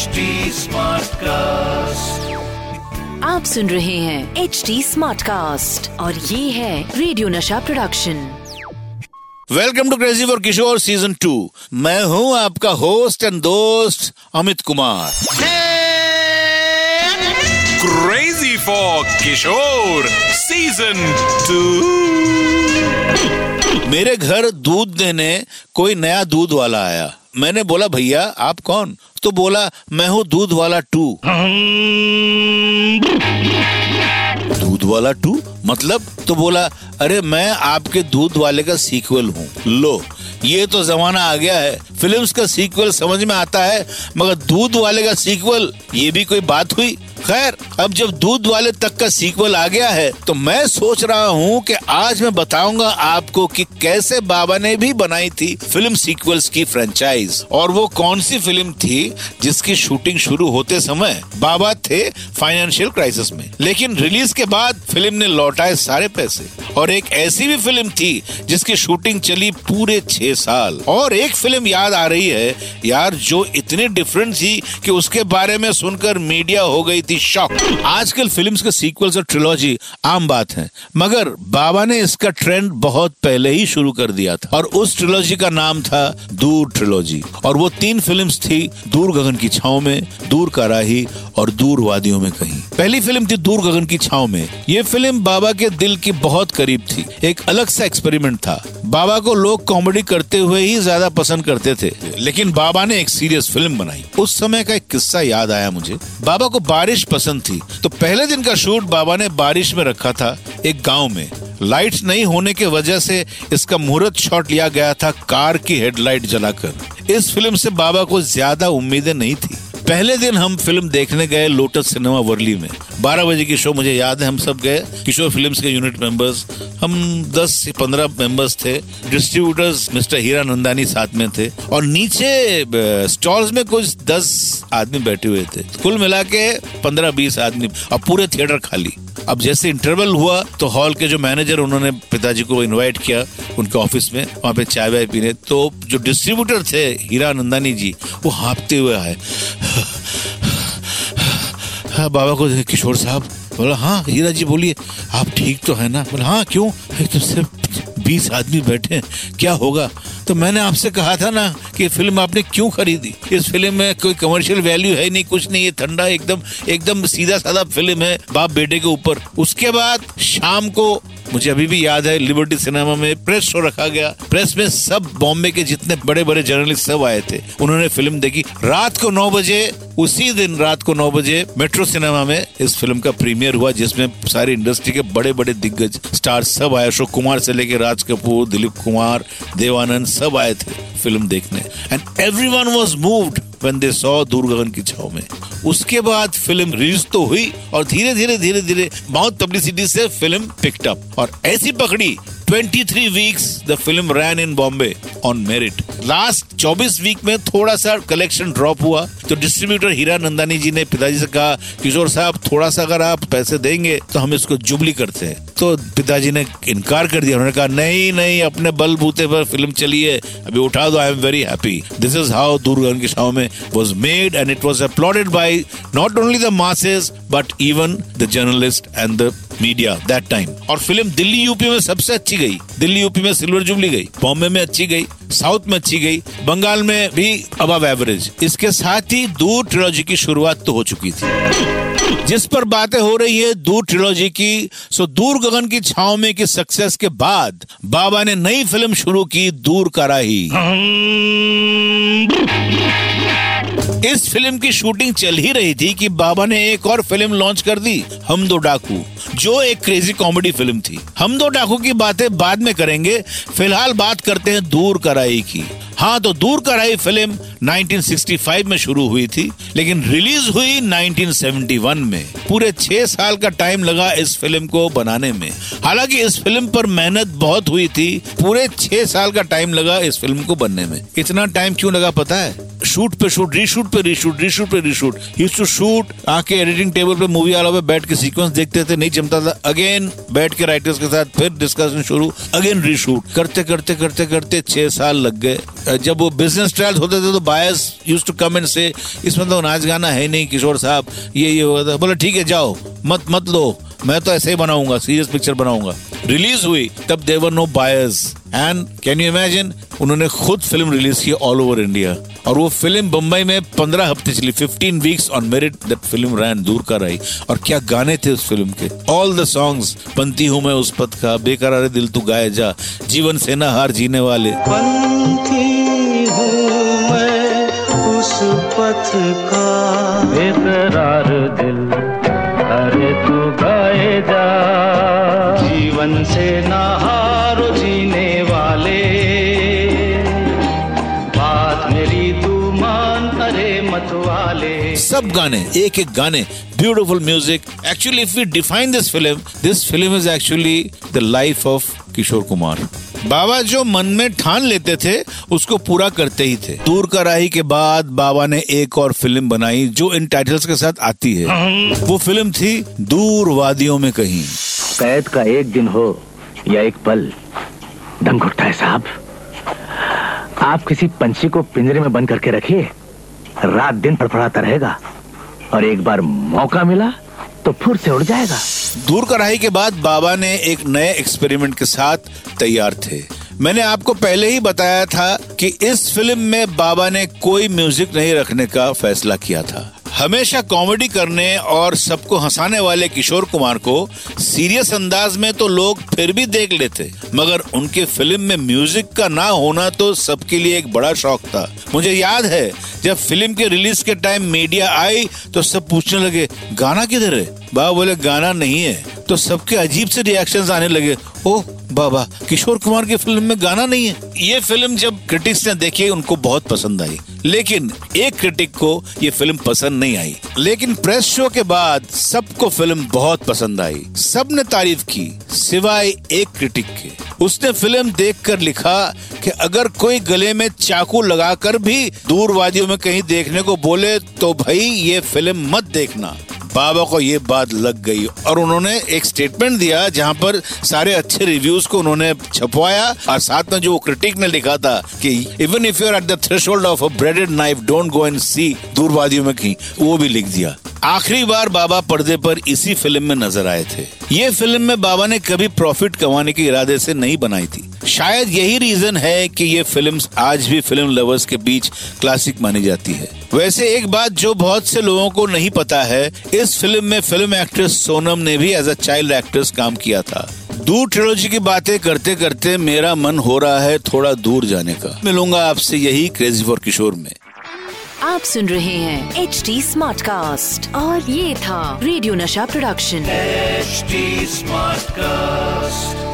HD cast आप सुन रहे हैं एच डी स्मार्ट कास्ट और ये है radio Nasha production welcome to crazy for Kishore season two मैं हूँ आपका होस्ट एंड दोस्त Amit Kumar. Crazy for Kishore season two मेरे घर दूध देने कोई नया दूध वाला आया। मैंने बोला, भैया, आप कौन? तो बोला, मैं हूँ दूध वाला टू. दूध वाला टू? मतलब? तो बोला, अरे, मैं आपके दूध वाले का सीक्वल हूँ। लो, ये तो जमाना आ गया है। फिल्म्स का सीक्वल समझ में आता है, मगर दूध वाले का सीक्वल ये भी कोई बात हुई? खैर, अब जब दूध वाले तक का सीक्वल आ गया है तो मैं सोच रहा हूँ कि आज मैं बताऊँगा आपको कि कैसे बाबा ने भी बनाई थी फ़िल्म सीक्वल्स की फ्रेंचाइज और वो कौन सी फ़िल्म थी जिसकी शूटिंग शुरू होते समय बाबा थे फाइनेंशियल क्राइसिस में। लेकिन रिलीज़ के बाद फ़िल्म ने लौटाए सारे पैसे। और एक ऐसी भी फ़िल्म थी जिसकी शूटिंग चली पूरे छह साल। और एक फ़िल्म याद आ रही है, यार, जो इतनी डिफरेंट थी कि उसके बारे में सुनकर मीडिया हो गई थी शॉक आजकल फिल्म्स के सीक्वल्स और ट्रिलॉजी आम बात है, मगर बाबा ने इसका ट्रेंड बहुत पहले ही शुरू कर दिया था। और उस ट्रिलॉजी का नाम था दूर ट्रिलॉजी और वो तीन फ़िल्म थी, दूर गगन की छाव में, दूर का राही और दूर वादियों में कहीं। पहली फ़िल्म थी दूर गगन की छाव में। ये फ़िल्म बाबा के दिल की बहुत करीब थी। एक अलग सा एक्सपेरिमेंट था। बाबा को लोग कॉमेडी करते हुए ही ज़्यादा पसंद करते थे। लेकिन बाबा ने एक सीरियस फ़िल्म बनाई। उस समय का एक किस्सा याद आया मुझे। बाबा को बारिश पसंद थी। तो पहले दिन का शूट बाबा ने बारिश में रखा था एक गाँव में। लाइट नहीं होने की वजह से इसका मुहूर्त शॉट लिया गया था। कार की हेडलाइट जलाकर। इस फ़िल्म से बाबा को ज़्यादा उम्मीदें नहीं थी। पहले दिन हम फ़िल्म देखने गए लोटस सिनेमा वर्ली में। 12 बजे की शो मुझे याद है, हम सब गए। किशोर फिल्म्स के यूनिट मेंबर्स, हम 10 से 15 मेंबर्स थे। डिस्ट्रीब्यूटर्स मिस्टर हीरा नंदानी साथ में थे। और नीचे स्टॉल्स में कुछ 10 आदमी बैठे हुए थे। कुल मिला के 15-20 आदमी, और पूरे थिएटर खाली। अब जैसे इंटरवल हुआ तो हॉल के जो मैनेजर उन्होंने पिताजी को इनवाइट किया उनके ऑफ़िस में, वहाँ पे चाय वाय पीने। तो जो डिस्ट्रीब्यूटर थे, हीरा नंदानी जी, वो हाँपते हुए आए। हाँ बाबा को किशोर साहब, बोला हाँ हीरा जी बोलिए, आप ठीक तो है ना? बोला हाँ क्यों? तो सिर्फ़ बीस आदमी बैठे क्या होगा? तो मैंने आपसे कहा था ना कि फ़िल्म आपने क्यों खरीदी? इस फ़िल्म में कोई कमर्शियल वैल्यू है नहीं, कुछ नहीं, ये ठंडा एकदम एकदम सीधा साधा फ़िल्म है बाप बेटे के ऊपर। उसके बाद शाम को मुझे अभी भी याद है लिबर्टी सिनेमा में प्रेस शो रखा गया। प्रेस में सब बॉम्बे के जितने बड़े बड़े जर्नलिस्ट सब आए थे। उन्होंने फ़िल्म देखी। रात को नौ बजे, उसी दिन रात को नौ बजे मेट्रो सिनेमा में इस फ़िल्म का प्रीमियर हुआ, जिसमें सारी इंडस्ट्री के बड़े बड़े दिग्गज स्टार सब आए। अशोक कुमार से लेके राज कपूर, दिलीप कुमार, देवानंद सब आए थे फ़िल्म देखने। And every one was moved when they saw Door Gagan ki Chhaon Mein. उसके बाद फ़िल्म रिलीज़ तो हुई और धीरे धीरे धीरे धीरे बहुत पब्लिसिटी से फ़िल्म पिक्ड अप और ऐसी पकड़ी 23 weeks the film ran in Bombay on merit last 24 week में थोड़ा सा कलेक्शन ड्रॉप हुआ तो डिस्ट्रीब्यूटर हीरा नंदानी जी ने पिताजी से कहा, किशोर साहब थोड़ा सा अगर आप पैसे देंगे तो हम इसको जुबली करते हैं। तो पिताजी ने इनकार कर दिया। उन्होंने कहा, नहीं नहीं, अपने बल बूते पर फ़िल्म चली है। अभी उठा दो I am very happy this is how Door Gagan ki Chhaon Mein was made, and it was applauded by not only the masses, but even the journalists and the media that time और film Delhi UP में सबसे अच्छी गई। Delhi UP में silver jubilee गई। बॉम्बे में अच्छी गई। साउथ में अच्छी गई। बंगाल में भी अब एवरेज इसके साथ ही दूर ट्रिलॉजी की शुरुआत तो हो चुकी थी। जिस पर बातें हो रही है, दूर ट्रिलॉजी की सो दूर गगन की छाव में की सक्सेस के बाद बाबा ने नई फ़िल्म शुरू की, दूर कराही इस फ़िल्म की शूटिंग चल ही रही थी कि बाबा ने एक और फ़िल्म लॉन्च कर दी, हम दो डाकू, जो एक क्रेजी कॉमेडी फ़िल्म थी। हम दो डाकू की बातें बाद में करेंगे, फ़िलहाल बात करते हैं दूर कराई की। हाँ तो दूर कराई फ़िल्म 1965 में शुरू हुई थी, लेकिन रिलीज़ हुई 1971 में। पूरे छह साल का टाइम लगा इस फ़िल्म को बनाने में। हालाँकि इस फ़िल्म पर मेहनत बहुत हुई थी, पूरे छह साल का टाइम लगा इस फ़िल्म को बनने में। इतना टाइम क्यों लगा पता है? शूट पे शूट, रीशूट पे रीशूट रीशूट पे रीशूट। टू शूट आके एडिटिंग टेबल पे मूवी वाला पे बैठ के सीक्वेंस देखते थे, नहीं जमता था। अगेन बैठ के राइटर्स के साथ फिर डिस्कशन शुरू अगेन रीशूट करते करते करते करते छह साल लग गए। जब वो बिज़नेस ट्रायल्स होते थे तो buyers used to come and से इसमें तो नाच गाना है नहीं, किशोर साहब, ये ये होता बोले, ठीक है, जाओ, मत मत लो, मैं तो ऐसे ही बनाऊँगा सीरियस पिक्चर बनाऊँगा। रिलीज़ हुई, तब there no buyers and can you imagine उन्होंने खुद फ़िल्म रिलीज़ की ऑल ओवर इंडिया और वो फ़िल्म बम्बई में पंद्रह हफ़्ते चली fifteen weeks on merit that film ran दूर कर आई और क्या गाने थे उस फ़िल्म के? ऑल द सॉन्ग्स पंथी हूँ मैं उस पथ का बेकरार दिल तू गाए जा, जीवन से ना हार जीने वाले। उस पथ का। बेकरार दिल अरे तू गाए जा। जीवन से ना हारो जीने वाले। बात मेरी तू मान अरे मत वाले। सब गाने एक एक गाने beautiful music actually if we define this film this film is actually the life of Kishore Kumar बाबा जो मन में ठान लेते थे, उसको पूरा करते ही थे। दूर कराही के बाद बाबा ने एक और फ़िल्म बनाई, जो इन टाइटल्स के साथ आती है। वो फ़िल्म थी, दूर वादियों में कहीं। कैद का एक दिन हो, या एक पल। दम घुटता है साहब। आप किसी पंछी को पिंजरे में बंद करके रखिए। रात दिन फड़फड़ाता रहेगा। और एक बार मौका मिला तो फुर से उड़ जाएगा। दूर कराही के बाद बाबा ने एक नए एक्सपेरिमेंट के साथ तैयार थे। मैंने आपको पहले ही बताया था कि इस फ़िल्म में बाबा ने कोई म्यूज़िक नहीं रखने का फैसला किया था। हमेशा कॉमेडी करने और सबको हंसाने वाले किशोर कुमार को सीरियस अंदाज में तो लोग फिर भी देख लेते, मगर उनके फ़िल्म में म्यूज़िक का ना होना तो सबके लिए एक बड़ा शौक था। मुझे याद है जब फ़िल्म के रिलीज़ के टाइम मीडिया आई तो सब पूछने लगे, गाना किधर है? बाबा बोले, गाना नहीं है। तो सबके अजीब से रिएक्शंस आने लगे, ओह बाबा, किशोर कुमार की फ़िल्म में गाना नहीं है। ये फ़िल्म जब क्रिटिक्स ने देखी, उनको बहुत पसंद आई। लेकिन एक क्रिटिक को ये फ़िल्म पसंद नहीं आई। लेकिन प्रेस शो के बाद सबको फ़िल्म बहुत पसंद आई। सबने तारीफ़ की, सिवाय एक क्रिटिक के। उसने फ़िल्म देखकर लिखा कि अगर कोई गले में चाकू लगाकर भी दूर वादियों में कहीं देखने को बोले तो भाई ये फ़िल्म मत देखना। बाबा को ये बात लग गई और उन्होंने एक स्टेटमेंट दिया जहाँ पर सारे अच्छे रिव्यूज़ को उन्होंने छपवाया और साथ में जो क्रिटिक ने लिखा था कि even if you're at the threshold of a breaded knife don't go and see दूरवादियों में कहीं वो भी लिख दिया। आखिरी बार बाबा पर्दे पर इसी फ़िल्म में नज़र आए थे। ये फ़िल्म में बाबा ने कभी प्रॉफिट कमाने के इरादे से नहीं बनाई थी। शायद यही रीजन है कि ये फ़िल्म आज भी फ़िल्म लवर्स के बीच क्लासिक मानी जाती है। वैसे एक बात जो बहुत से लोगों को नहीं पता है इस फ़िल्म में फ़िल्म एक्ट्रेस सोनम ने भी एज अ चाइल्ड एक्ट्रेस काम किया था। दूर ट्रिलोजी की बातें करते करते मेरा मन हो रहा है थोड़ा दूर जाने का। मिलूँगा आपसे यही क्रेजी फॉर किशोर में। आप सुन रहे हैं एच डी स्मार्ट कास्ट और ये था radio Nasha production H smart Smartcast.